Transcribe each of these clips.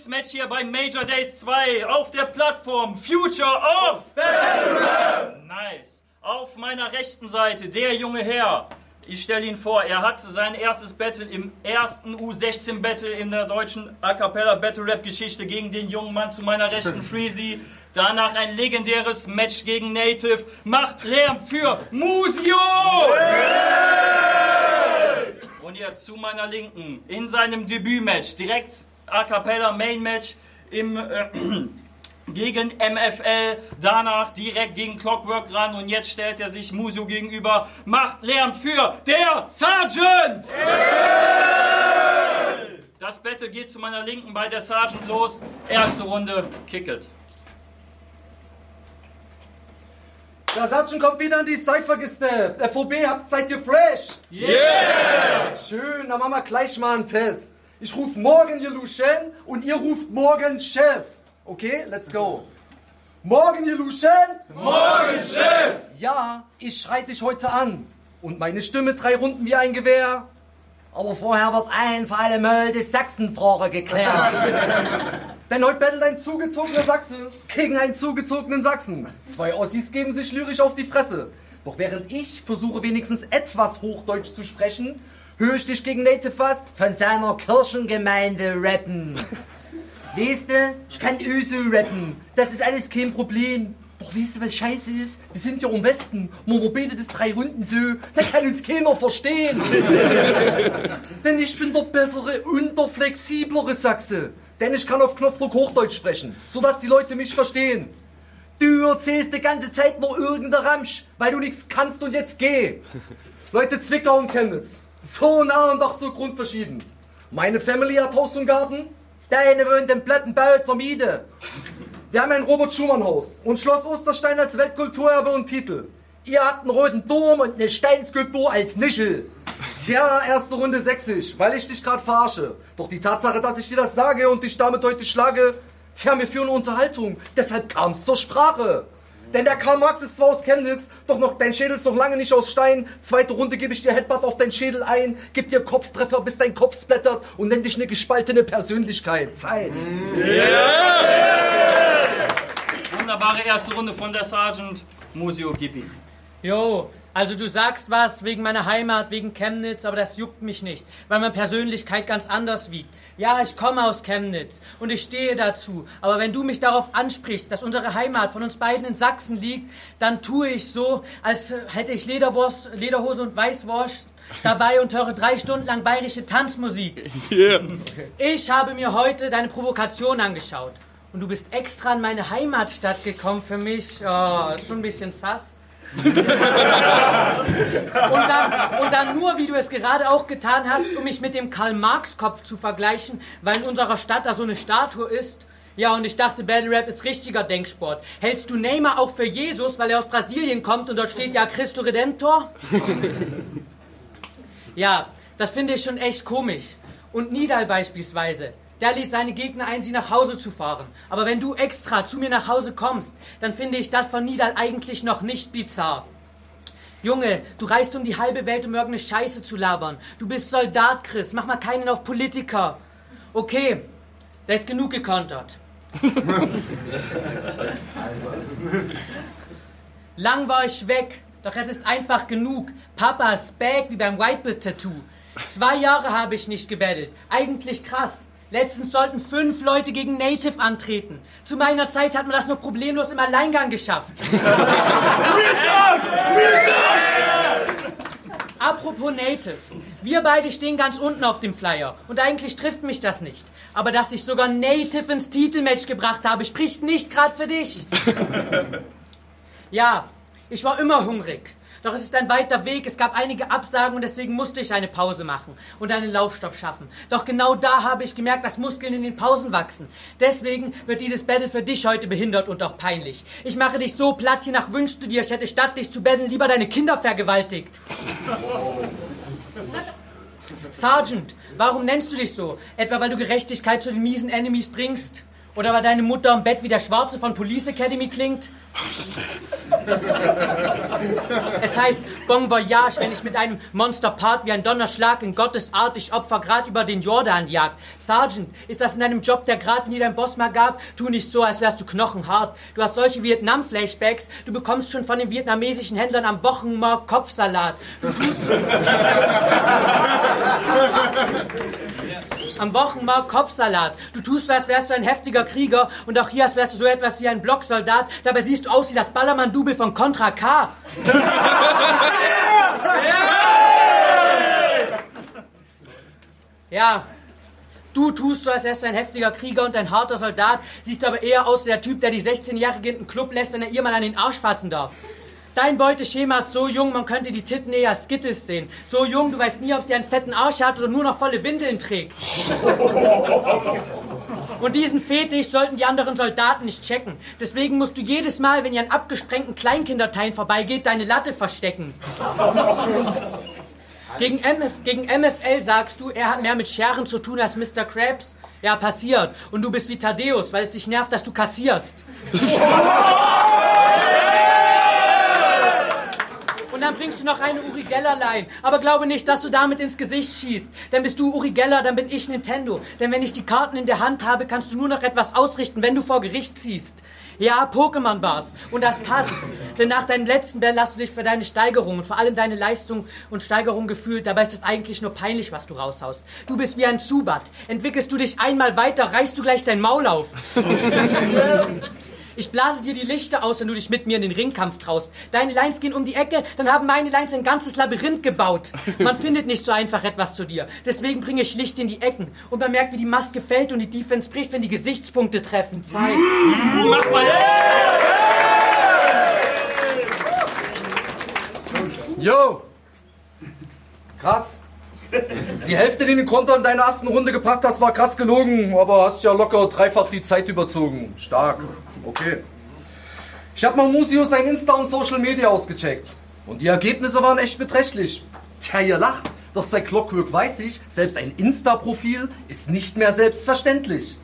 Eröffnungsmatch hier bei Major Days 2 auf der Plattform Future of Nice. Auf meiner rechten Seite der junge Herr. Ich stelle ihn vor, er hatte sein erstes Battle im ersten U16 Battle in der deutschen A Cappella Battle Rap Geschichte gegen den jungen Mann zu meiner rechten Freezy. Danach ein legendäres Match gegen Native. Macht Lärm für Musio! Und jetzt zu meiner Linken in seinem Debütmatch, direkt A Cappella Main Match im äh, gegen MFL, danach direkt gegen Clockwork ran und jetzt stellt er sich Muso gegenüber, macht Lärm für der Sergeant! Das Battle geht zu meiner Linken bei der Sergeant los. Erste Runde, kick it. Der Sergeant kommt wieder in die Cypher gesteppt. FOB, habt seid ihr fresh? Yeah! Schön, dann machen wir gleich mal einen Test. Ich rufe morgen Jeluschen und ihr ruft morgen Chef. Okay, let's go. Morgen Jeluschen? Morgen, Chef! Ja, ich schrei dich heute an. Und meine Stimme drei Runden wie ein Gewehr. Aber vorher wird ein für alle Mal die Sachsenfrage geklärt. Denn heute bettelt ein zugezogener Sachse gegen einen zugezogenen Sachsen. Zwei Ossis geben sich lyrisch auf die Fresse. Doch während ich versuche wenigstens etwas Hochdeutsch zu sprechen, höre ich dich gegen Native was von seiner Kirchengemeinde rappen. Weißt du, ich kann Öse rappen. Das ist alles kein Problem. Doch weißt du, was scheiße ist? Wir sind ja im Westen. Man betet es drei Runden so, da kann uns keiner verstehen. Denn ich bin der bessere und der flexiblere Sachse. Denn ich kann auf Knopfdruck Hochdeutsch sprechen, sodass die Leute mich verstehen. Du erzählst die ganze Zeit nur irgendein Ramsch, weil du nichts kannst und jetzt geh. Leute Zwickau und Chemnitz. So nah und doch so grundverschieden. Meine Family hat Haus und Garten. Deine wohnt im Plattenbau zur Miete. Wir haben ein Robert-Schumann-Haus und Schloss Osterstein als Weltkulturerbe und Titel. Ihr habt einen roten Turm und eine Steinskulptur als Nischel. Ja, erste Runde sächsisch, weil ich dich gerade verarsche. Doch die Tatsache, dass ich dir das sage und dich damit heute schlage, tja, mir für eine Unterhaltung. Deshalb kam's zur Sprache. Denn der Karl Marx ist zwar aus Chemnitz, doch noch dein Schädel ist noch lange nicht aus Stein. Zweite Runde gebe ich dir Headbutt auf dein Schädel ein, gib dir Kopftreffer, bis dein Kopf splattert und nenn dich eine gespaltene Persönlichkeit. Zeit. Wunderbare erste Runde von der Sergeant. Musio, gib ihm. Jo, also du sagst was wegen meiner Heimat, wegen Chemnitz, aber das juckt mich nicht, weil meine Persönlichkeit ganz anders wiegt. Ja, ich komme aus Chemnitz und ich stehe dazu, aber wenn du mich darauf ansprichst, dass unsere Heimat von uns beiden in Sachsen liegt, dann tue ich so, als hätte ich Lederwurst, Lederhose und Weißwurst dabei und höre drei Stunden lang bayerische Tanzmusik. Ich habe mir heute deine Provokation angeschaut. Und du bist extra in meine Heimatstadt gekommen für mich. Oh, schon ein bisschen sass. Und, dann, und dann nur, wie du es gerade auch getan hast, um mich mit dem Karl-Marx-Kopf zu vergleichen, weil in unserer Stadt da so eine Statue ist. Ja, und ich dachte, Battle Rap ist richtiger Denksport. Hältst du Neymar auch für Jesus, weil er aus Brasilien kommt und dort steht ja Christo Redentor? ja, das finde ich schon echt komisch. Und Nidal beispielsweise, der lädt seine Gegner ein, sie nach Hause zu fahren. Aber wenn du extra zu mir nach Hause kommst, dann finde ich das von Nidal eigentlich noch nicht bizarr. Junge, du reist um die halbe Welt, um irgendeine Scheiße zu labern. Du bist Soldat, Chris. Mach mal keinen auf Politiker. Okay, da ist genug gekontert. Lang war ich weg, doch es ist einfach genug. Papa, Spag wie beim Whitebird-Tattoo. Zwei Jahre habe ich nicht gebettelt. Eigentlich krass. Letztens sollten fünf Leute gegen Native antreten. Zu meiner Zeit hat man das nur problemlos im Alleingang geschafft. Apropos Native. Wir beide stehen ganz unten auf dem Flyer. Und eigentlich trifft mich das nicht. Aber dass ich sogar Native ins Titelmatch gebracht habe, spricht nicht gerade für dich. Ja, ich war immer hungrig. Doch es ist ein weiter Weg, es gab einige Absagen und deswegen musste ich eine Pause machen und einen Laufstoff schaffen. Doch genau da habe ich gemerkt, dass Muskeln in den Pausen wachsen. Deswegen wird dieses Battle für dich heute behindert und auch peinlich. Ich mache dich so platt, hiernach wünschst du dir, ich hätte statt dich zu betteln lieber deine Kinder vergewaltigt. Sergeant, warum nennst du dich so? Etwa weil du Gerechtigkeit zu den miesen Enemies bringst? Oder war deine Mutter im Bett wie der Schwarze von Police Academy klingt? Es heißt Bon Voyage, wenn ich mit einem Monsterpart wie ein Donnerschlag in gottesartig Opfer grad über den Jordan jagt. Sergeant, ist das in deinem Job, der grad nie dein Boss mal gab? Tu nicht so, als wärst du knochenhart. Du hast solche Vietnam-Flashbacks, du bekommst schon von den vietnamesischen Händlern am Wochenmarkt Kopfsalat. Du tust am Wochenmarkt Kopfsalat. Du tust so, als wärst du ein heftiger Krieger und auch hier, als wärst du so etwas wie ein Blocksoldat. Dabei siehst du aus wie das Ballermann-Double von Contra K. Ja, du tust so, als wärst du ein heftiger Krieger und ein harter Soldat, siehst aber eher aus wie der Typ, der die 16-Jährige in den Club lässt, wenn er ihr mal an den Arsch fassen darf. Dein Beuteschema ist so jung, man könnte die Titten eher Skittles sehen. So jung, du weißt nie, ob sie einen fetten Arsch hat oder nur noch volle Windeln trägt. Und diesen Fetisch sollten die anderen Soldaten nicht checken. Deswegen musst du jedes Mal, wenn ihr an abgesprengten Kleinkinderteilen vorbeigeht, deine Latte verstecken. Gegen, MF, gegen MFL sagst du, er hat mehr mit Scheren zu tun als Mr. Krabs. Ja, passiert. Und du bist wie Thaddeus, weil es dich nervt, dass du kassierst. Dann bringst du noch eine Uri Geller-Line. Aber glaube nicht, dass du damit ins Gesicht schießt. Denn bist du Uri Geller, dann bin ich Nintendo. Denn wenn ich die Karten in der Hand habe, kannst du nur noch etwas ausrichten, wenn du vor Gericht ziehst. Ja, Pokémon-Bars. Und das passt. Denn nach deinem letzten Bell hast du dich für deine Steigerung und vor allem deine Leistung und Steigerung gefühlt. Dabei ist es eigentlich nur peinlich, was du raushaust. Du bist wie ein Zubat. Entwickelst du dich einmal weiter, reißt du gleich dein Maul auf. Ich blase dir die Lichter aus, wenn du dich mit mir in den Ringkampf traust. Deine Lines gehen um die Ecke, dann haben meine Lines ein ganzes Labyrinth gebaut. Man findet nicht so einfach etwas zu dir. Deswegen bringe ich Licht in die Ecken. Und man merkt, wie die Maske fällt und die Defense bricht, wenn die Gesichtspunkte treffen. Zeit. Mach mal! Yo! Krass. Die Hälfte, den du Konter in deiner ersten Runde gebracht hast, war krass gelogen, aber hast ja locker dreifach die Zeit überzogen. Stark. Okay. Ich habe mal Musio sein Insta und Social Media ausgecheckt. Und die Ergebnisse waren echt beträchtlich. Tja, ihr lacht. Doch seit Clockwork weiß ich, selbst ein Insta-Profil ist nicht mehr selbstverständlich.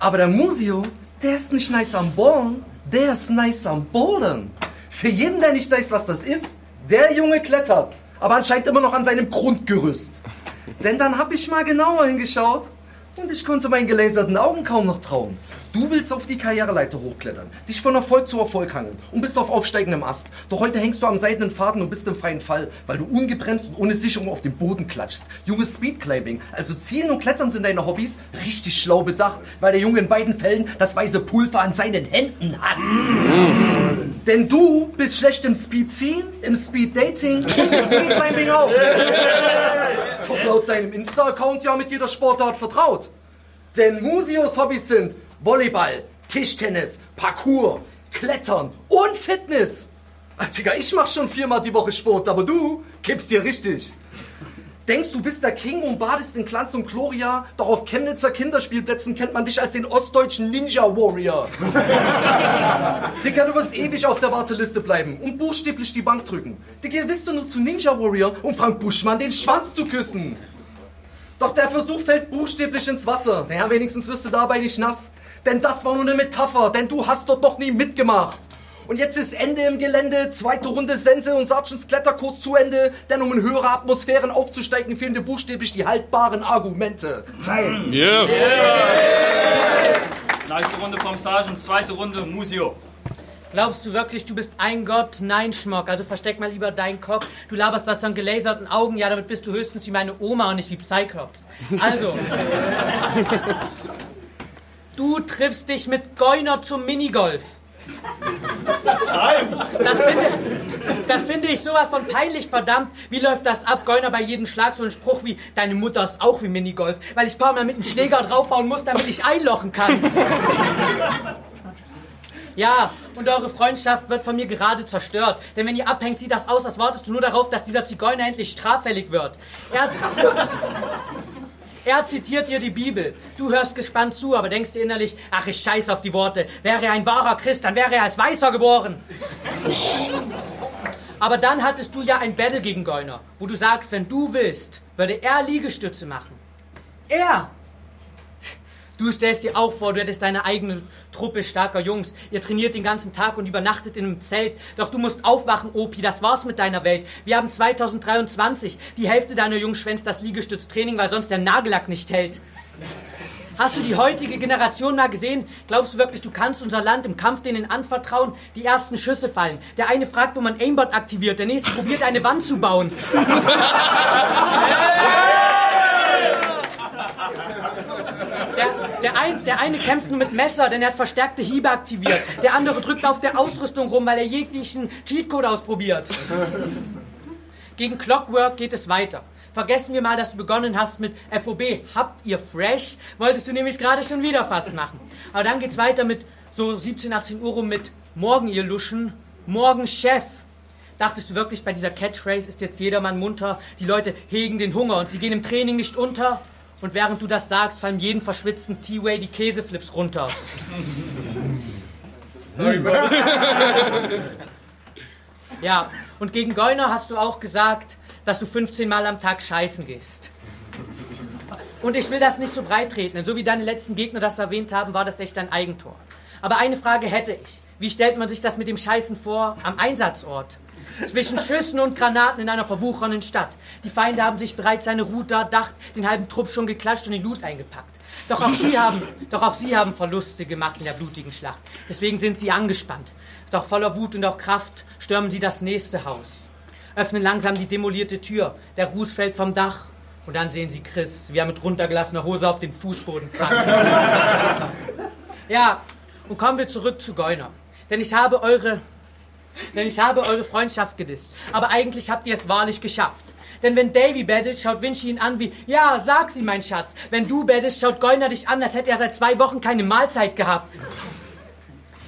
Aber der Musio, der ist nicht nice am Ballen, der ist nice am Bouldern. Für jeden, der nicht weiß, was das ist, der Junge klettert. Aber anscheinend immer noch an seinem Grundgerüst. Denn dann habe ich mal genauer hingeschaut und ich konnte meinen gelaserten Augen kaum noch trauen. Du willst auf die Karriereleiter hochklettern, dich von Erfolg zu Erfolg hangeln und bist auf aufsteigendem Ast. Doch heute hängst du am seidenen Faden und bist im freien Fall, weil du ungebremst und ohne Sicherung auf den Boden klatschst. Junges Speedclimbing, also Zielen und Klettern sind deine Hobbys, richtig schlau bedacht, weil der Junge in beiden Fällen das weiße Pulver an seinen Händen hat. Denn du bist schlecht im Speedziehen, im Speeddating und im Speedclimbing auch. Doch laut deinem Insta-Account ja mit jeder Sportart vertraut. Denn Musios Hobbys sind Volleyball, Tischtennis, Parkour, Klettern und Fitness. Digga, ich mach schon viermal die Woche Sport, aber du kippst dir richtig. Denkst du bist der King und badest in Glanz und Gloria, doch auf Chemnitzer Kinderspielplätzen kennt man dich als den ostdeutschen Ninja Warrior. Digga, du wirst ewig auf der Warteliste bleiben und buchstäblich die Bank drücken. Digga, ihr wisst doch nur zu Ninja Warrior, um Frank Buschmann den Schwanz zu küssen. Doch der Versuch fällt buchstäblich ins Wasser. Naja, wenigstens wirst du dabei nicht nass. Denn das war nur eine Metapher, denn du hast dort noch nie mitgemacht. Und jetzt ist Ende im Gelände, zweite Runde Sense und Sargents Kletterkurs zu Ende, denn um in höhere Atmosphären aufzusteigen, fehlen dir buchstäblich die haltbaren Argumente. Zeit. Yeah. Nice Runde vom Sergeant, zweite Runde Musio. Glaubst du wirklich, du bist ein Gott? Nein, Schmock. Also versteck mal lieber deinen Kopf. Du laberst das von gelaserten Augen. Ja, damit bist du höchstens wie meine Oma und nicht wie Cyclops. Also. du triffst dich mit Goiner zum Minigolf. Das finde, das finde ich sowas von peinlich, verdammt. Wie läuft das ab? Goiner bei jedem Schlag so ein Spruch wie, deine Mutter ist auch wie Minigolf, weil ich paar Mal mit einem Schläger draufhauen muss, damit ich einlochen kann. Ja, und eure Freundschaft wird von mir gerade zerstört. Denn wenn ihr abhängt, sieht das aus, als wartest du nur darauf, dass dieser Zigeuner endlich straffällig wird. Er, er zitiert dir die Bibel. Du hörst gespannt zu, aber denkst dir innerlich, ach, ich scheiß auf die Worte. Wäre er ein wahrer Christ, dann wäre er als Weißer geboren. Aber dann hattest du ja ein Battle gegen Goiner, wo du sagst, wenn du willst, würde er Liegestütze machen. Er! Du stellst dir auch vor, du hättest deine eigene Truppe starker Jungs. Ihr trainiert den ganzen Tag und übernachtet in einem Zelt. Doch du musst aufwachen, Opi, das war's mit deiner Welt. Wir haben 2023. Die Hälfte deiner Jungs schwänzt das Liegestütztraining, weil sonst der Nagellack nicht hält. Hast du die heutige Generation mal gesehen? Glaubst du wirklich, du kannst unser Land im Kampf denen anvertrauen? Die ersten Schüsse fallen. Der eine fragt, wo man Aimbot aktiviert. Der nächste probiert eine Wand zu bauen. Der, ein, der eine kämpft nur mit Messer, denn er hat verstärkte Hiebe aktiviert. Der andere drückt auf der Ausrüstung rum, weil er jeglichen Cheatcode ausprobiert. Gegen Clockwork geht es weiter. Vergessen wir mal, dass du begonnen hast mit FOB. Habt ihr fresh? Wolltest du nämlich gerade schon wieder fast machen. Aber dann geht's weiter mit so 17, 18 Uhr rum mit Morgen, ihr Luschen. Morgen, Chef. Dachtest du wirklich, bei dieser Catchphrase ist jetzt jedermann munter? Die Leute hegen den Hunger und sie gehen im Training nicht unter? Und während du das sagst, fallen jeden verschwitzten T-Way die Käseflips runter. Sorry, Bro. ja, und gegen Geuner hast du auch gesagt, dass du 15 Mal am Tag scheißen gehst. Und ich will das nicht so breit treten, denn so wie deine letzten Gegner das erwähnt haben, war das echt ein Eigentor. Aber eine Frage hätte ich. Wie stellt man sich das mit dem Scheißen vor am Einsatzort? Zwischen Schüssen und Granaten in einer verwuchernden Stadt. Die Feinde haben sich bereits seine Route erdacht, den halben Trupp schon geklatscht und den Loot eingepackt. Doch auch, sie haben, doch auch sie haben Verluste gemacht in der blutigen Schlacht. Deswegen sind sie angespannt. Doch voller Wut und auch Kraft stürmen sie das nächste Haus. Öffnen langsam die demolierte Tür. Der Ruß fällt vom Dach. Und dann sehen sie Chris, wie er mit runtergelassener Hose auf den Fußboden krankt. ja, und kommen wir zurück zu Geuner. Denn ich habe eure denn ich habe eure Freundschaft gedisst. Aber eigentlich habt ihr es wahrlich geschafft. Denn wenn Davy bettelt, schaut Vinci ihn an wie, ja, sag sie, mein Schatz. Wenn du bettest, schaut Geuner dich an, als hätte er seit zwei Wochen keine Mahlzeit gehabt.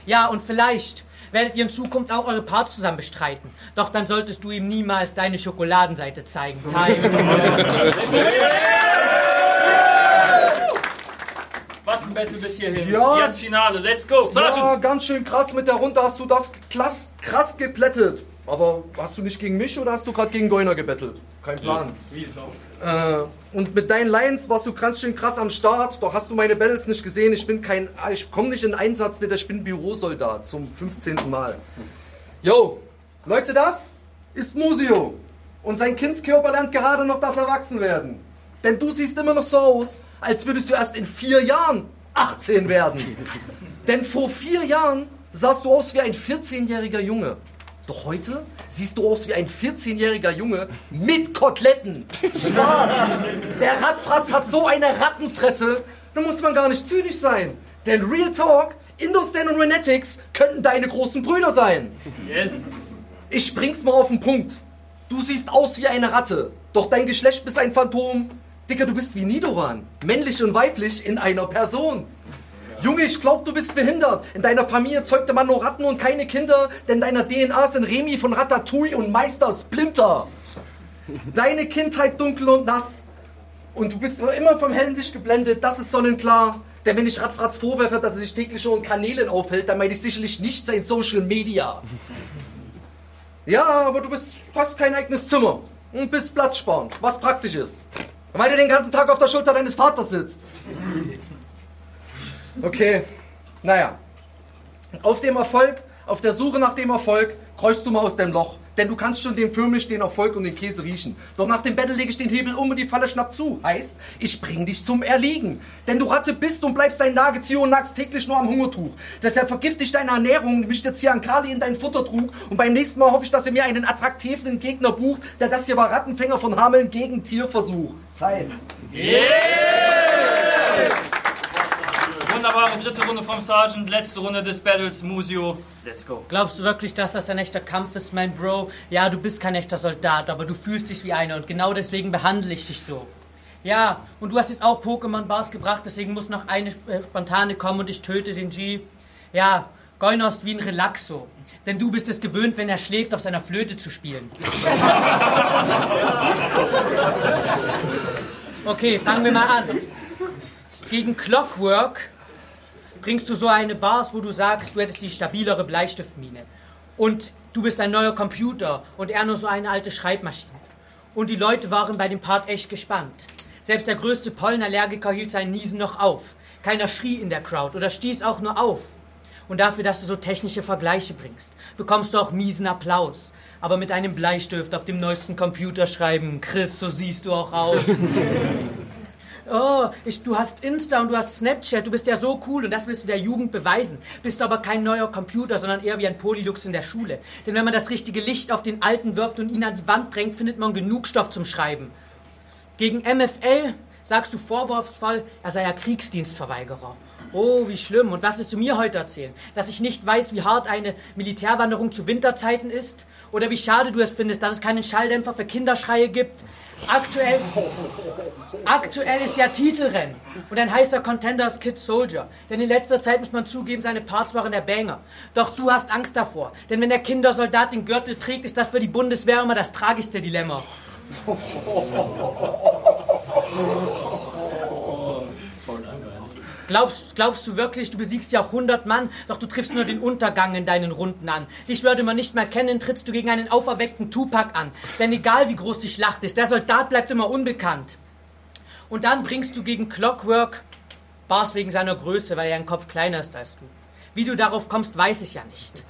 Ja, und vielleicht werdet ihr in Zukunft auch eure Parts zusammen bestreiten. Doch dann solltest du ihm niemals deine Schokoladenseite zeigen. Time. Was ein Battle bis hierhin. Ja. Jetzt Finale. Let's go. Sergeant. Ja, ganz schön krass mit der Runde hast du das klass, krass geplättet. Aber hast du nicht gegen mich oder hast du gerade gegen Goiner gebettelt? Kein Plan. Wie ist noch? Äh, und mit deinen Lines warst du ganz schön krass am Start. Doch hast du meine Battles nicht gesehen. Ich bin kein, ich komme nicht in Einsatz mit, ich bin Bürosoldat zum 15. Mal. Yo, Leute, das ist Musio. Und sein Kindskörper lernt gerade noch das Erwachsenwerden. Denn du siehst immer noch so aus, als würdest du erst in vier Jahren 18 werden. Denn vor vier Jahren sahst du aus wie ein 14-jähriger Junge. Doch heute siehst du aus wie ein 14-jähriger Junge mit Koteletten. Spaß! Der Radfratz hat so eine Rattenfresse, da muss man gar nicht zynisch sein. Denn Real Talk, Indostan und Renetics könnten deine großen Brüder sein. Yes. Ich bring's mal auf den Punkt. Du siehst aus wie eine Ratte, doch dein Geschlecht bist ein Phantom. Dicker, du bist wie Nidoran, männlich und weiblich in einer Person. Junge, ich glaub, du bist behindert. In deiner Familie zeugte man nur Ratten und keine Kinder, denn deiner DNA sind Remy von Ratatouille und Meister Splinter. Deine Kindheit dunkel und nass. Und du bist immer vom hellen Licht geblendet, das ist sonnenklar. Denn wenn ich Radfratz vorwerfe, dass er sich täglich schon in Kanälen aufhält, dann meine ich sicherlich nicht sein Social Media. Ja, aber du bist, hast kein eigenes Zimmer und bist platzsparend, was praktisch ist. Weil du den ganzen Tag auf der Schulter deines Vaters sitzt. Okay, naja. Auf dem Erfolg, auf der Suche nach dem Erfolg, kreuchst du mal aus deinem Loch. Denn du kannst schon den förmlich den Erfolg und den Käse riechen. Doch nach dem Battle lege ich den Hebel um und die Falle schnappt zu. Heißt, ich bring dich zum Erliegen. Denn du Ratte bist und bleibst ein Nagetier und nagst täglich nur am Hungertuch. Deshalb vergift ich deine Ernährung und misch dir Cyankali in deinen Futtertrug. Und beim nächsten Mal hoffe ich, dass ihr mir einen attraktiven Gegner bucht, der das hier war Rattenfänger von Hameln gegen Tierversuch. Zeit. Wunderbare dritte Runde vom Sergeant. Letzte Runde des Battles. Musio. Let's go. Glaubst du wirklich, dass das ein echter Kampf ist, mein Bro? Ja, du bist kein echter Soldat, aber du fühlst dich wie einer und genau deswegen behandle ich dich so. Ja, und du hast jetzt auch Pokémon-Bars gebracht, deswegen muss noch eine äh, spontane kommen und ich töte den G. Ja, Goiner ist wie ein Relaxo. Denn du bist es gewöhnt, wenn er schläft, auf seiner Flöte zu spielen. Okay, fangen wir mal an. Gegen Clockwork bringst du so eine Bars, wo du sagst, du hättest die stabilere Bleistiftmine. Und du bist ein neuer Computer und er nur so eine alte Schreibmaschine. Und die Leute waren bei dem Part echt gespannt. Selbst der größte Pollenallergiker hielt sein Niesen noch auf. Keiner schrie in der Crowd oder stieß auch nur auf. Und dafür, dass du so technische Vergleiche bringst, bekommst du auch miesen Applaus. Aber mit einem Bleistift auf dem neuesten Computer schreiben, Chris, so siehst du auch aus. Oh, ich, du hast Insta und du hast Snapchat, du bist ja so cool und das willst du der Jugend beweisen. Bist aber kein neuer Computer, sondern eher wie ein Polylux in der Schule. Denn wenn man das richtige Licht auf den alten wirft und ihn an die Wand drängt, findet man genug Stoff zum Schreiben. Gegen MFL sagst du Vorwurfsfall, er sei ja Kriegsdienstverweigerer. Oh, wie schlimm. Und was willst du mir heute erzählen? Dass ich nicht weiß, wie hart eine Militärwanderung zu Winterzeiten ist? Oder wie schade du es findest, dass es keinen Schalldämpfer für Kinderschreie gibt? Aktuell, aktuell ist ja Titelrennen und ein heißer Contender ist Kid Soldier. Denn in letzter Zeit muss man zugeben, seine Parts waren der Banger. Doch du hast Angst davor. Denn wenn der Kindersoldat den Gürtel trägt, ist das für die Bundeswehr immer das tragischste Dilemma. Glaubst, glaubst du wirklich, du besiegst ja auch 100 Mann, doch du triffst nur den Untergang in deinen Runden an. Dich würde man nicht mehr kennen, trittst du gegen einen auferweckten Tupac an. Denn egal wie groß die Schlacht ist, der Soldat bleibt immer unbekannt. Und dann bringst du gegen Clockwork Bars wegen seiner Größe, weil er ein Kopf kleiner ist als du. Wie du darauf kommst, weiß ich ja nicht.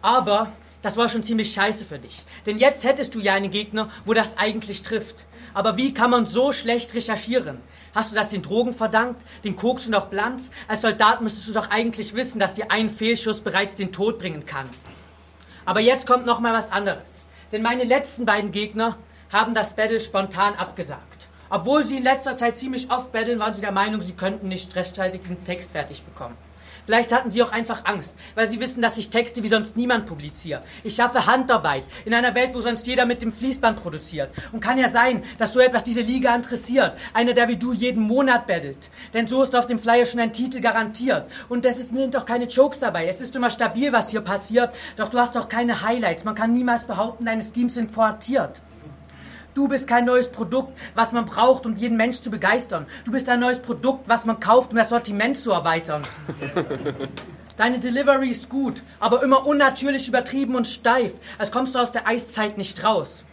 Aber das war schon ziemlich scheiße für dich. Denn jetzt hättest du ja einen Gegner, wo das eigentlich trifft. Aber wie kann man so schlecht recherchieren? Hast du das den Drogen verdankt, den Koks und auch Blanz? Als Soldat müsstest du doch eigentlich wissen, dass dir ein Fehlschuss bereits den Tod bringen kann. Aber jetzt kommt noch mal was anderes. Denn meine letzten beiden Gegner haben das Battle spontan abgesagt. Obwohl sie in letzter Zeit ziemlich oft battlen, waren sie der Meinung, sie könnten nicht rechtzeitig den Text fertig bekommen. Vielleicht hatten sie auch einfach Angst, weil sie wissen, dass ich Texte wie sonst niemand publiziere. Ich schaffe Handarbeit in einer Welt, wo sonst jeder mit dem Fließband produziert. Und kann ja sein, dass so etwas diese Liga interessiert. Einer, der wie du jeden Monat bettelt. Denn so ist auf dem Flyer schon ein Titel garantiert. Und es sind doch keine Jokes dabei. Es ist immer stabil, was hier passiert. Doch du hast doch keine Highlights. Man kann niemals behaupten, deine Schemes sind pointiert. Du bist kein neues Produkt, was man braucht, um jeden Mensch zu begeistern. Du bist ein neues Produkt, was man kauft, um das Sortiment zu erweitern. Deine Delivery ist gut, aber immer unnatürlich übertrieben und steif, als kommst du aus der Eiszeit nicht raus.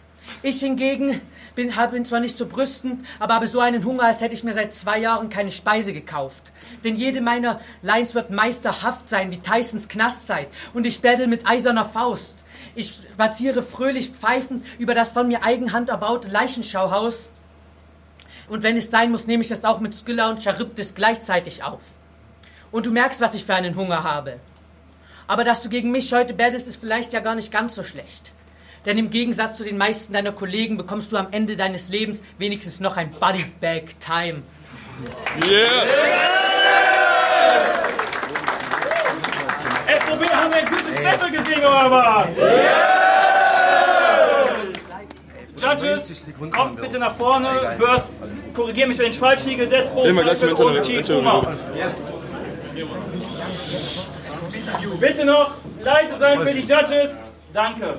Ich hingegen bin, bin zwar nicht so brüstend, aber habe so einen Hunger, als hätte ich mir seit zwei Jahren keine Speise gekauft. Denn jede meiner Lines wird meisterhaft sein, wie Tysons Knastzeit. Und ich battle mit eiserner Faust. Ich spaziere fröhlich pfeifend über das von mir eigenhand erbaute Leichenschauhaus. Und wenn es sein muss, nehme ich das auch mit Skylla und Charybdis gleichzeitig auf. Und du merkst, was ich für einen Hunger habe. Aber dass du gegen mich heute battlest, ist vielleicht ja gar nicht ganz so schlecht. Denn im Gegensatz zu den meisten deiner Kollegen bekommst du am Ende deines Lebens wenigstens noch ein Buddy Bag Time. Yeah! FOB haben wir ein gutes Battle gesehen, oder was? Yeah! Judges, kommt bitte nach vorne. Burst, korrigier mich, wenn ich falsch liege. Despo, Immer gleich im und Kikuma. Bitte noch leise sein für die Judges. Danke.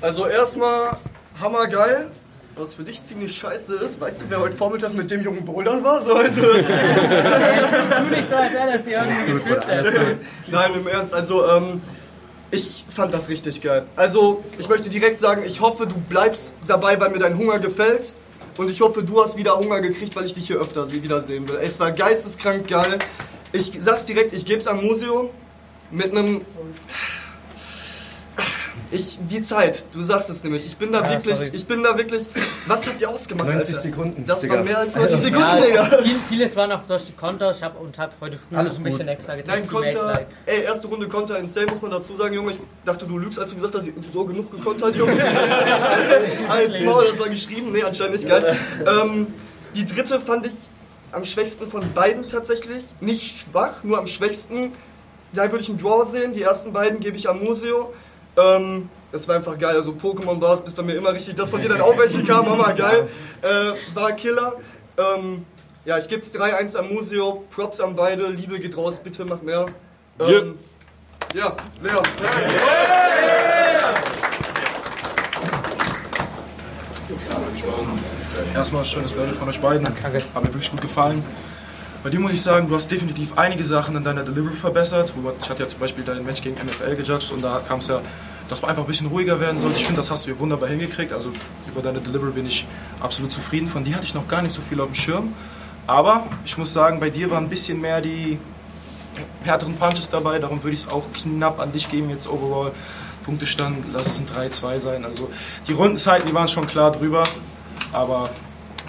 Also erstmal hammergeil. Was für dich ziemlich scheiße ist, weißt du, wer heute Vormittag mit dem jungen Bouldern war? So, also, Du nicht so, als wäre das hier irgendwie gescriptet. Nein, im Ernst, also ähm, ich fand das richtig geil. Also ich möchte direkt sagen, ich hoffe, du bleibst dabei, weil mir dein Hunger gefällt. Und ich hoffe, du hast wieder Hunger gekriegt, weil ich dich hier öfter wiedersehen will. Es war geisteskrank geil. Ich sag's direkt, ich geb's am Museum mit einem ich, die Zeit, du sagst es nämlich, ich bin da Ja, wirklich, sorry. ich bin da wirklich, was habt ihr ausgemacht, 90 Alter? Sekunden, Das Digga. war mehr als 90 Also, Sekunden, Ja, Digga. viel, vieles war noch durch die Konter. Ich habe und habe heute früh Alles ein bisschen gut. extra getestet. Dein Konter, ey, erste Runde Konter in Sale, muss man dazu sagen, Junge, ich dachte, du lügst, als du gesagt hast, so genug gekontert, Junge. Als Maul, das war geschrieben, nee, anscheinend nicht, geil. Ähm, die dritte fand ich am schwächsten von beiden tatsächlich, nicht schwach, nur am schwächsten. Da würde ich einen Draw sehen, die ersten beiden gebe ich am Museo. Ähm, das war einfach geil, also Pokémon war es bis bei mir immer richtig, dass von dir dann auch welche kamen, Hammer geil. Äh, war Killer. Ähm, ja, ich gebe es 3-1 am Museo, Props an beide, Liebe geht raus, bitte mach mehr. Ähm, ja, Leon. Erstmal schönes Battle von euch beiden. Danke. Hat mir wirklich gut gefallen. Bei dir muss ich sagen, du hast definitiv einige Sachen in deiner Delivery verbessert. Ich hatte ja zum Beispiel dein Match gegen MFL gejudged und da kam es ja, dass man einfach ein bisschen ruhiger werden sollte. Ich finde, das hast du hier wunderbar hingekriegt. Also über deine Delivery bin ich absolut zufrieden. Von dir hatte ich noch gar nicht so viel auf dem Schirm. Aber ich muss sagen, bei dir war ein bisschen mehr die härteren Punches dabei, darum würde ich es auch knapp an dich geben, jetzt overall. Punktestand, lass es ein 3-2 sein. Also die Rundenzeiten, die waren schon klar drüber, aber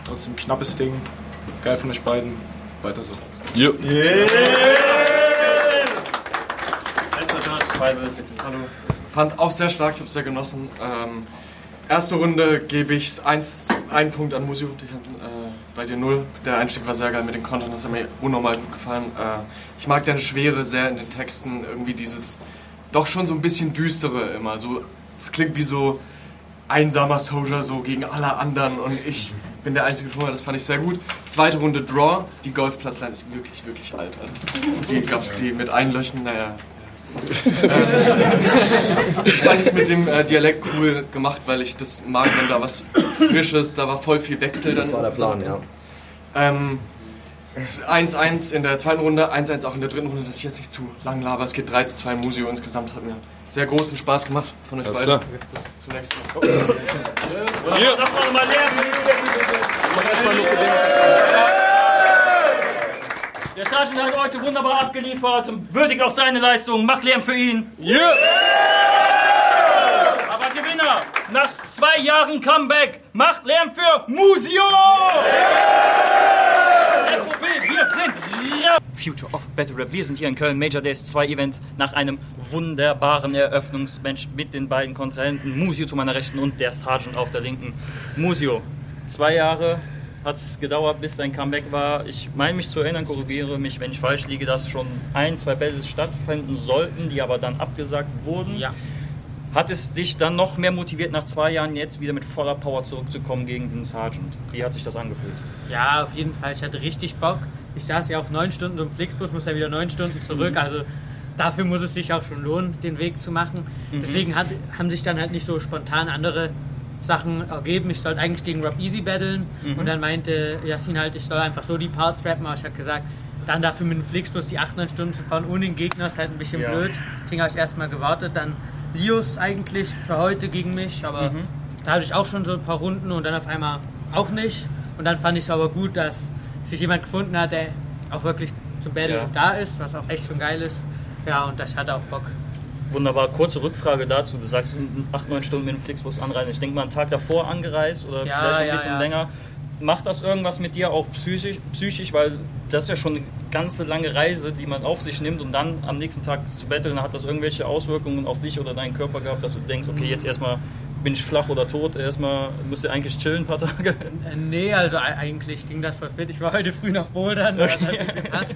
trotzdem knappes Ding. Geil von euch beiden. Weiter so. Bitte. Hallo. Fand auch sehr stark, ich habe es sehr genossen. Ähm, erste Runde gebe ich eins, einen Punkt an Musio, ich hab, äh, bei dir null. Der Einstieg war sehr geil mit den Kontern, das hat mir unnormal gut gefallen. Äh, ich mag deine Schwere sehr in den Texten, irgendwie dieses doch schon so ein bisschen düstere immer. So, es klingt wie so einsamer Soldier so gegen alle anderen und ich bin der einzige Torwart, das fand ich sehr gut. Zweite Runde Draw, die Golfplatzline ist wirklich, wirklich alt. Die gab's die mit Einlöchen, naja. ich fand es mit dem äh, Dialekt cool gemacht, weil ich das mag, wenn da was Frisches, da war voll viel Wechsel dann. Das war der Plan, ja. Ähm, 1-1 in der zweiten Runde, 1-1 auch in der dritten Runde, dass ich jetzt nicht zu lang laber. Es geht 3 zu 2 Musio insgesamt. Hat mir sehr großen Spaß gemacht von euch Alles beiden. klar. Bis zunächst. Ja. Sag mal mal Der Sergeant hat heute wunderbar abgeliefert und würdigt auch seine Leistung. Macht Lärm für ihn. Ja. Aber Gewinner, nach zwei Jahren Comeback, macht Lärm für Musio! FOB, wir sind Ra- Future of Battle Rap. Wir sind hier in Köln, Major Days 2 Event, nach einem wunderbaren Eröffnungsmatch mit den beiden Kontrahenten. Musio zu meiner Rechten und der Sergeant auf der Linken. Musio, zwei Jahre hat es gedauert, bis sein Comeback war. Ich meine mich zu erinnern, korrigiere mich, wenn ich falsch liege, dass schon ein, zwei Battles stattfinden sollten, die aber dann abgesagt wurden. Ja. Hat es dich dann noch mehr motiviert, nach zwei Jahren jetzt wieder mit voller Power zurückzukommen gegen den Sergeant? Wie hat sich das angefühlt? Ja, auf jeden Fall. Ich hatte richtig Bock. Ich saß ja auch neun Stunden im Flixbus, muss ja wieder neun Stunden zurück. Also dafür muss es sich auch schon lohnen, den Weg zu machen. Deswegen hat, haben sich dann halt nicht so spontan andere Sachen ergeben. Ich sollte eigentlich gegen Rob Easy battlen. Und dann meinte Yassin halt, ich soll einfach so die Parts rappen. Aber ich habe gesagt, dann dafür mit dem Flixbus die 8, 9 Stunden zu fahren ohne den Gegner ist halt ein bisschen Ja. blöd. Deswegen habe ich erstmal gewartet. Dann Lios eigentlich für heute gegen mich. Aber da hatte ich auch schon so ein paar Runden und dann auf einmal auch nicht. Und dann fand ich es aber gut, dass sich jemand gefunden hat, der auch wirklich zum Battle Ja. da ist, was auch echt schon geil ist. Ja, und ich hatte auch Bock. Wunderbar. Kurze Rückfrage dazu. Du sagst, in 8, 9 Stunden mit dem Flixbus anreisen. Ich denke mal, einen Tag davor angereist oder Ja, vielleicht ein ja, bisschen länger. Macht das irgendwas mit dir auch psychisch, psychisch? Weil das ist ja schon eine ganze lange Reise, die man auf sich nimmt und dann am nächsten Tag zu betteln, hat das irgendwelche Auswirkungen auf dich oder deinen Körper gehabt, dass du denkst, okay, jetzt erstmal bin ich flach oder tot, erstmal musst du eigentlich chillen ein paar Tage. Äh, nee, also eigentlich ging das voll fit. Ich war heute früh nach Bouldern. Gepasst.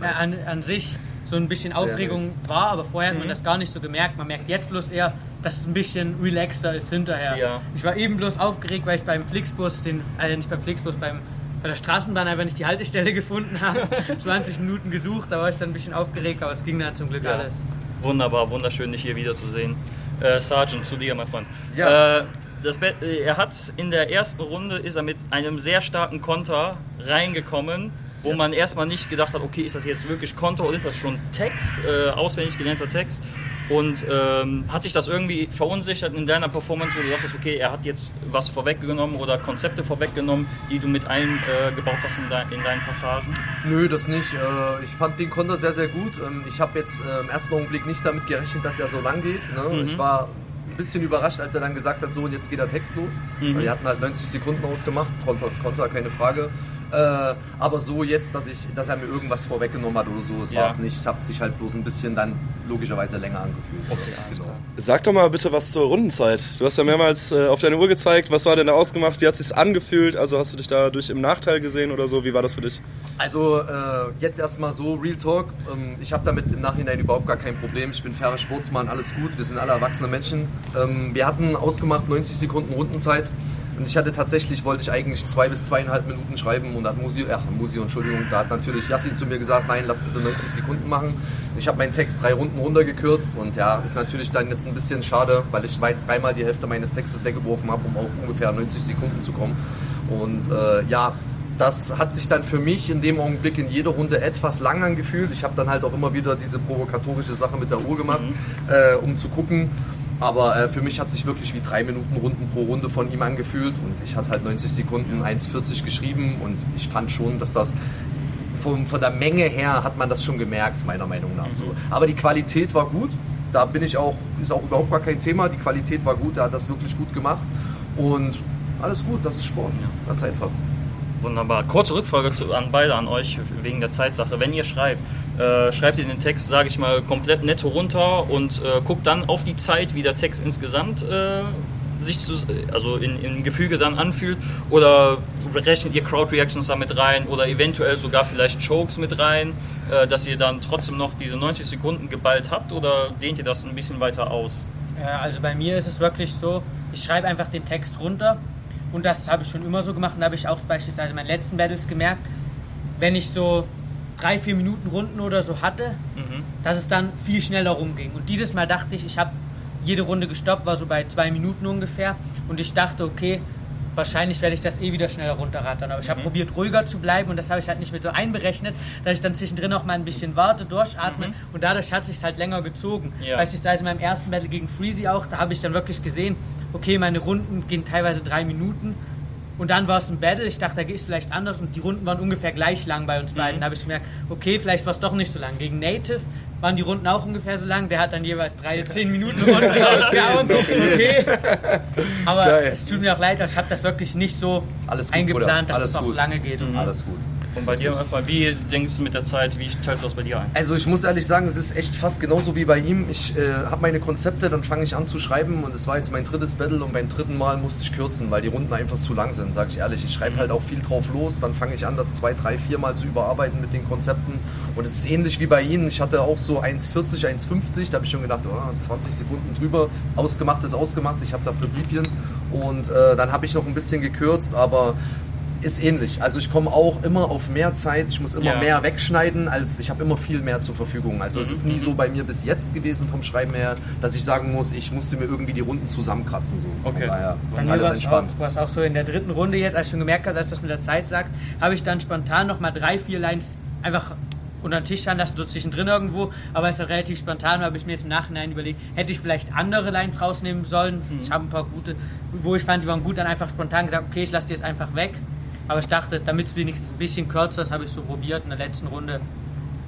Äh, an, an sich so ein bisschen Aufregung war, aber vorher hat man das gar nicht so gemerkt. Man merkt jetzt bloß eher, dass es ein bisschen relaxter ist hinterher. Ja. Ich war eben bloß aufgeregt, weil ich beim Flixbus, den, äh, nicht beim Flixbus, beim, bei der Straßenbahn einfach nicht die Haltestelle gefunden habe. 20 Minuten gesucht, da war ich dann ein bisschen aufgeregt, aber es ging dann zum Glück Ja. alles. Wunderbar, wunderschön, dich hier wiederzusehen. Äh, Sergeant, zu dir, mein Freund. Ja. Äh, äh, er hat in der ersten Runde ist er mit einem sehr starken Konter reingekommen, wo man erstmal nicht gedacht hat, okay, ist das jetzt wirklich Konter oder ist das schon Text, äh, auswendig gelernter Text? Und ähm, hat sich das irgendwie verunsichert in deiner Performance, wo du dachtest, okay, er hat jetzt was vorweggenommen oder Konzepte vorweggenommen, die du mit eingebaut hast in, dein, in deinen Passagen? Nö, das nicht. Äh, Ich fand den Konter sehr, sehr gut. Ähm, Ich habe jetzt äh, im ersten Augenblick nicht damit gerechnet, dass er so lang geht. ne? Ich war ein bisschen überrascht, als er dann gesagt hat, so und jetzt geht er textlos. Weil die hatten halt 90 Sekunden ausgemacht. Konter ist Konter, keine Frage. Äh, Aber so jetzt, dass, ich, dass er mir irgendwas vorweggenommen hat oder so, das Ja. war es nicht. Es hat sich halt bloß ein bisschen dann logischerweise länger angefühlt. Okay, genau. Sag doch mal bitte was zur Rundenzeit. Du hast ja mehrmals äh, auf deine Uhr gezeigt. Was war denn da ausgemacht? Wie hat sich's angefühlt? Also hast du dich dadurch im Nachteil gesehen oder so? Wie war das für dich? Also äh, jetzt erstmal so, Real Talk. Ähm, ich habe damit im Nachhinein überhaupt gar kein Problem. Ich bin fairer Sportsmann, alles gut. Wir sind alle erwachsene Menschen. Ähm, wir hatten ausgemacht 90 Sekunden Rundenzeit. Und ich hatte tatsächlich, wollte ich eigentlich zwei bis zweieinhalb Minuten schreiben und hat Musio, ach Musio, Entschuldigung, da hat natürlich Yassin zu mir gesagt, nein, lass bitte 90 Sekunden machen. Ich habe meinen Text drei Runden runtergekürzt und ja, ist natürlich dann jetzt ein bisschen schade, weil ich weit dreimal die Hälfte meines Textes weggeworfen habe, um auf ungefähr 90 Sekunden zu kommen. Und äh, ja, das hat sich dann für mich in dem Augenblick in jeder Runde etwas lang angefühlt. Ich habe dann halt auch immer wieder diese provokatorische Sache mit der Uhr gemacht, äh, um zu gucken. Aber äh, für mich hat sich wirklich wie drei Minuten Runden pro Runde von ihm angefühlt und ich hatte halt 90 Sekunden 1,40 geschrieben und ich fand schon, dass das von, von der Menge her hat man das schon gemerkt, meiner Meinung nach so. Aber die Qualität war gut. Da bin ich auch, ist auch überhaupt gar kein Thema. Die Qualität war gut, er hat das wirklich gut gemacht. Und alles gut, das ist Sport. Ganz einfach. Wunderbar. Kurze Rückfrage zu, an beide, an euch, wegen der Zeitsache. Wenn ihr schreibt, äh, schreibt ihr den Text, sage ich mal, komplett netto runter und äh, guckt dann auf die Zeit, wie der Text insgesamt äh, sich zu, also in, im Gefüge dann anfühlt? Oder rechnet ihr Crowd-Reactions damit rein oder eventuell sogar vielleicht Chokes mit rein, äh, dass ihr dann trotzdem noch diese 90 Sekunden geballt habt oder dehnt ihr das ein bisschen weiter aus? Ja, also bei mir ist es wirklich so, ich schreibe einfach den Text runter und das habe ich schon immer so gemacht und da habe ich auch beispielsweise in meinen letzten Battles gemerkt, wenn ich so drei, vier Minuten Runden oder so hatte, dass es dann viel schneller rumging. Und dieses Mal dachte ich, ich habe jede Runde gestoppt, war so bei zwei Minuten ungefähr und ich dachte, okay, wahrscheinlich werde ich das eh wieder schneller runterrattern. Aber ich Mhm. habe probiert, ruhiger zu bleiben und das habe ich halt nicht mit so einberechnet, dass ich dann zwischendrin auch mal ein bisschen warte, durchatme und dadurch hat es sich halt länger gezogen. Mhm. Ja. Beispielsweise in meinem ersten Battle gegen Freezy auch, da habe ich dann wirklich gesehen, okay, meine Runden gehen teilweise drei Minuten und dann war es ein Battle, ich dachte, da geht es vielleicht anders und die Runden waren ungefähr gleich lang bei uns beiden. Da habe ich gemerkt, okay, vielleicht war es doch nicht so lang. Gegen Native waren die Runden auch ungefähr so lang, der hat dann jeweils drei, zehn Minuten Runden rausgehauen. Okay. Aber Geil. es tut mir auch leid, ich habe das wirklich nicht so Alles gut, eingeplant, Bruder. dass Alles es auch gut. lange geht. Und Alles gut. Und bei dir, wie denkst du mit der Zeit, wie teilst du das bei dir ein? Also ich muss ehrlich sagen, es ist echt fast genauso wie bei ihm. Ich äh, habe meine Konzepte, dann fange ich an zu schreiben und es war jetzt mein drittes Battle und beim dritten Mal musste ich kürzen, weil die Runden einfach zu lang sind, sage ich ehrlich. Ich schreibe halt auch viel drauf los, dann fange ich an, das zwei, drei, vier Mal zu überarbeiten mit den Konzepten und es ist ähnlich wie bei Ihnen. Ich hatte auch so 1,40, 1,50, da habe ich schon gedacht, oh, 20 Sekunden drüber, ausgemacht ist ausgemacht, ich habe da Prinzipien und äh, dann habe ich noch ein bisschen gekürzt, aber ist ähnlich. Also ich komme auch immer auf mehr Zeit, ich muss immer Ja. mehr wegschneiden, als ich habe immer viel mehr zur Verfügung. Also es ist nie so bei mir bis jetzt gewesen vom Schreiben her, dass ich sagen muss, ich musste mir irgendwie die Runden zusammenkratzen. So. Okay. Von daher Bei mir alles war es auch, entspannt. war's auch so in der dritten Runde jetzt, als ich schon gemerkt habe, dass das mit der Zeit sagt, habe ich dann spontan nochmal drei, vier Lines einfach unter den Tisch standen lassen, so zwischendrin irgendwo. Aber es ist relativ spontan, habe ich mir jetzt im Nachhinein überlegt, hätte ich vielleicht andere Lines rausnehmen sollen. Ich habe ein paar gute, wo ich fand, die waren gut, dann einfach spontan gesagt, okay, ich lasse die jetzt einfach weg. Aber ich dachte, damit es wenigstens ein bisschen kürzer ist, habe ich so probiert in der letzten Runde.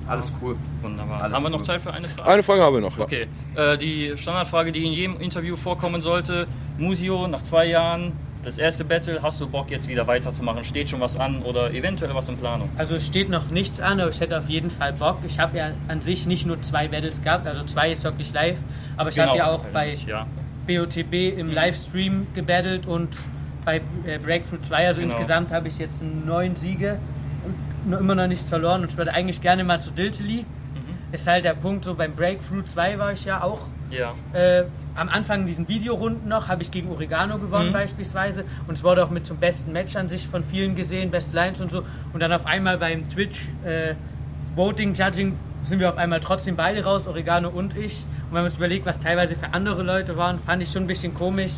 Alles cool. Wunderbar. Alles Haben wir noch gut. Zeit für eine Frage? Eine Frage haben wir noch. Ja. Okay, äh, die Standardfrage, die in jedem Interview vorkommen sollte. Musio, nach zwei Jahren, das erste Battle, hast du Bock jetzt wieder weiterzumachen? Steht schon was an oder eventuell was in Planung? Also es steht noch nichts an, aber ich hätte auf jeden Fall Bock. Ich habe ja an sich nicht nur zwei Battles gehabt, also zwei ist wirklich live, aber ich habe ja auch bei Ja. BOTB im Livestream gebattelt und bei äh, Breakthrough 2, also Genau. insgesamt habe ich jetzt neun Siege und immer noch nichts verloren und ich würde eigentlich gerne mal zu Diltily. Ist halt der Punkt, so beim Breakthrough 2 war ich ja auch Ja. äh, am Anfang diesen Videorunden noch habe ich gegen Oregano gewonnen Mhm. beispielsweise und es wurde auch mit zum besten Match an sich von vielen gesehen, Best Lines und so und dann auf einmal beim Twitch äh, Voting Judging sind wir auf einmal trotzdem beide raus, Oregano und ich und wenn man sich überlegt, was teilweise für andere Leute waren, fand ich schon ein bisschen komisch.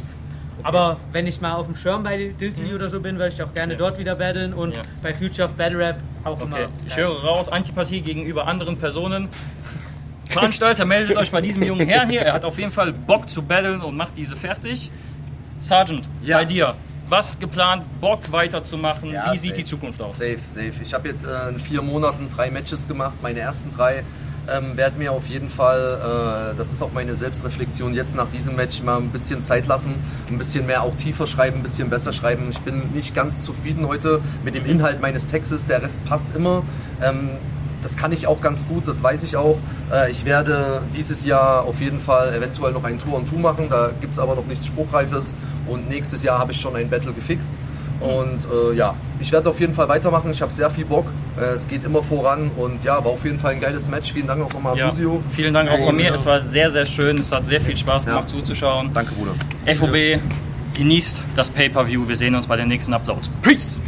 Aber wenn ich mal auf dem Schirm bei Diltily oder so bin, würde ich auch gerne dort wieder battlen und Mhm. Ja. bei Future of Battle Rap auch Okay, immer. ich höre raus, Antipathie gegenüber anderen Personen. Veranstalter, meldet euch bei diesem jungen Herrn hier. Er hat auf jeden Fall Bock zu battlen und macht diese fertig. Sergeant, Ja. bei dir. Was geplant, Bock weiterzumachen? Ja, Wie sieht safe. die Zukunft aus? Safe, safe. Ich habe jetzt äh, in vier Monaten drei Matches gemacht, meine ersten drei. Ähm, werde mir auf jeden Fall, äh, das ist auch meine Selbstreflexion, jetzt nach diesem Match mal ein bisschen Zeit lassen, ein bisschen mehr auch tiefer schreiben, ein bisschen besser schreiben. Ich bin nicht ganz zufrieden heute mit dem Inhalt meines Textes, der Rest passt immer. Ähm, das kann ich auch ganz gut, das weiß ich auch. Äh, ich werde dieses Jahr auf jeden Fall eventuell noch ein Tour und Tour machen, da gibt es aber noch nichts Spruchreifes. Und nächstes Jahr habe ich schon ein Battle gefixt. Und äh, ja, ich werde auf jeden Fall weitermachen. Ich habe sehr viel Bock. Äh, es geht immer voran. Und ja, war auf jeden Fall ein geiles Match. Vielen Dank auch nochmal, Ja, Busio. vielen Dank auch von mir. Es war sehr, sehr schön. Es hat sehr viel Spaß gemacht Ja. zuzuschauen. Danke, Bruder. FOB, genießt das Pay-Per-View. Wir sehen uns bei den nächsten Uploads. Peace!